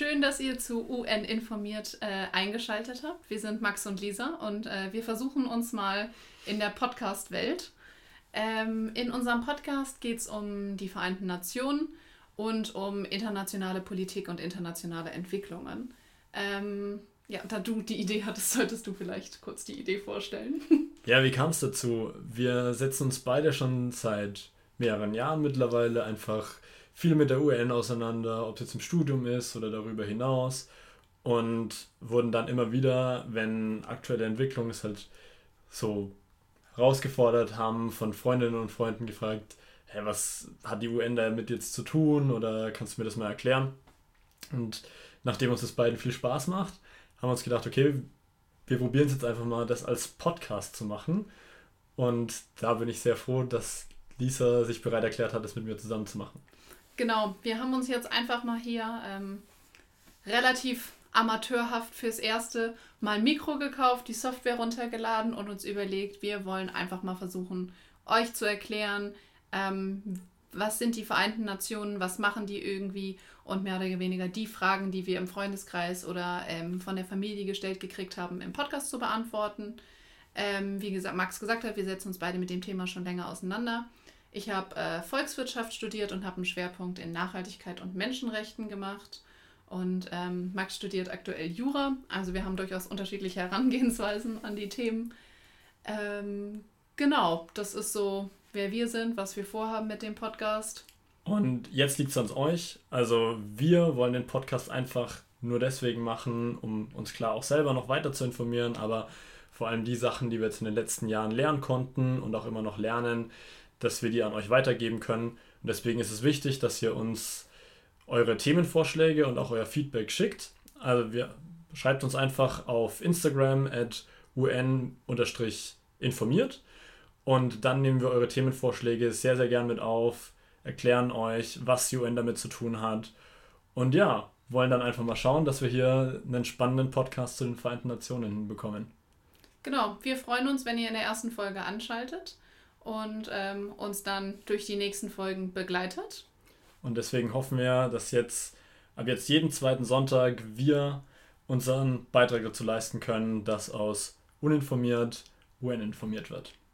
schön, dass ihr zu UN informiert äh, eingeschaltet habt. Wir sind Max und Lisa und äh, wir versuchen uns mal in der Podcast-Welt. Ähm, in unserem Podcast geht es um die Vereinten Nationen und um internationale Politik und internationale Entwicklungen. Ähm, ja, da du die Idee hattest, solltest du vielleicht kurz die Idee vorstellen. Ja, wie kam es dazu? Wir setzen uns beide schon seit mehreren Jahren mittlerweile einfach viel mit der UN auseinander, ob es jetzt im Studium ist oder darüber hinaus. Und wurden dann immer wieder, wenn aktuelle Entwicklungen es halt so herausgefordert haben, von Freundinnen und Freunden gefragt, hey, was hat die UN damit jetzt zu tun oder kannst du mir das mal erklären? Und nachdem uns das beiden viel Spaß macht, haben wir uns gedacht, okay, wir probieren es jetzt einfach mal, das als Podcast zu machen. Und da bin ich sehr froh, dass Lisa sich bereit erklärt hat, das mit mir zusammen zu machen. Genau, wir haben uns jetzt einfach mal hier ähm, relativ amateurhaft fürs Erste mal ein Mikro gekauft, die Software runtergeladen und uns überlegt, wir wollen einfach mal versuchen, euch zu erklären, ähm, was sind die Vereinten Nationen, was machen die irgendwie und mehr oder weniger die Fragen, die wir im Freundeskreis oder ähm, von der Familie gestellt gekriegt haben, im Podcast zu beantworten. Ähm, wie gesagt, Max gesagt hat, wir setzen uns beide mit dem Thema schon länger auseinander. Ich habe äh, Volkswirtschaft studiert und habe einen Schwerpunkt in Nachhaltigkeit und Menschenrechten gemacht. Und ähm, Max studiert aktuell Jura. Also wir haben durchaus unterschiedliche Herangehensweisen an die Themen. Ähm, genau, das ist so, wer wir sind, was wir vorhaben mit dem Podcast. Und jetzt liegt es an euch. Also wir wollen den Podcast einfach nur deswegen machen, um uns klar auch selber noch weiter zu informieren, aber vor allem die Sachen, die wir jetzt in den letzten Jahren lernen konnten und auch immer noch lernen, dass wir die an euch weitergeben können. Und deswegen ist es wichtig, dass ihr uns eure Themenvorschläge und auch euer Feedback schickt. Also wir schreibt uns einfach auf Instagram at un-informiert und dann nehmen wir eure Themenvorschläge sehr, sehr gern mit auf, erklären euch, was die UN damit zu tun hat und ja, wollen dann einfach mal schauen, dass wir hier einen spannenden Podcast zu den Vereinten Nationen hinbekommen. Genau, wir freuen uns, wenn ihr in der ersten Folge anschaltet und ähm, uns dann durch die nächsten Folgen begleitet. Und deswegen hoffen wir, dass jetzt ab jetzt jeden zweiten Sonntag wir unseren Beitrag dazu leisten können, dass aus uninformiert UN informiert wird.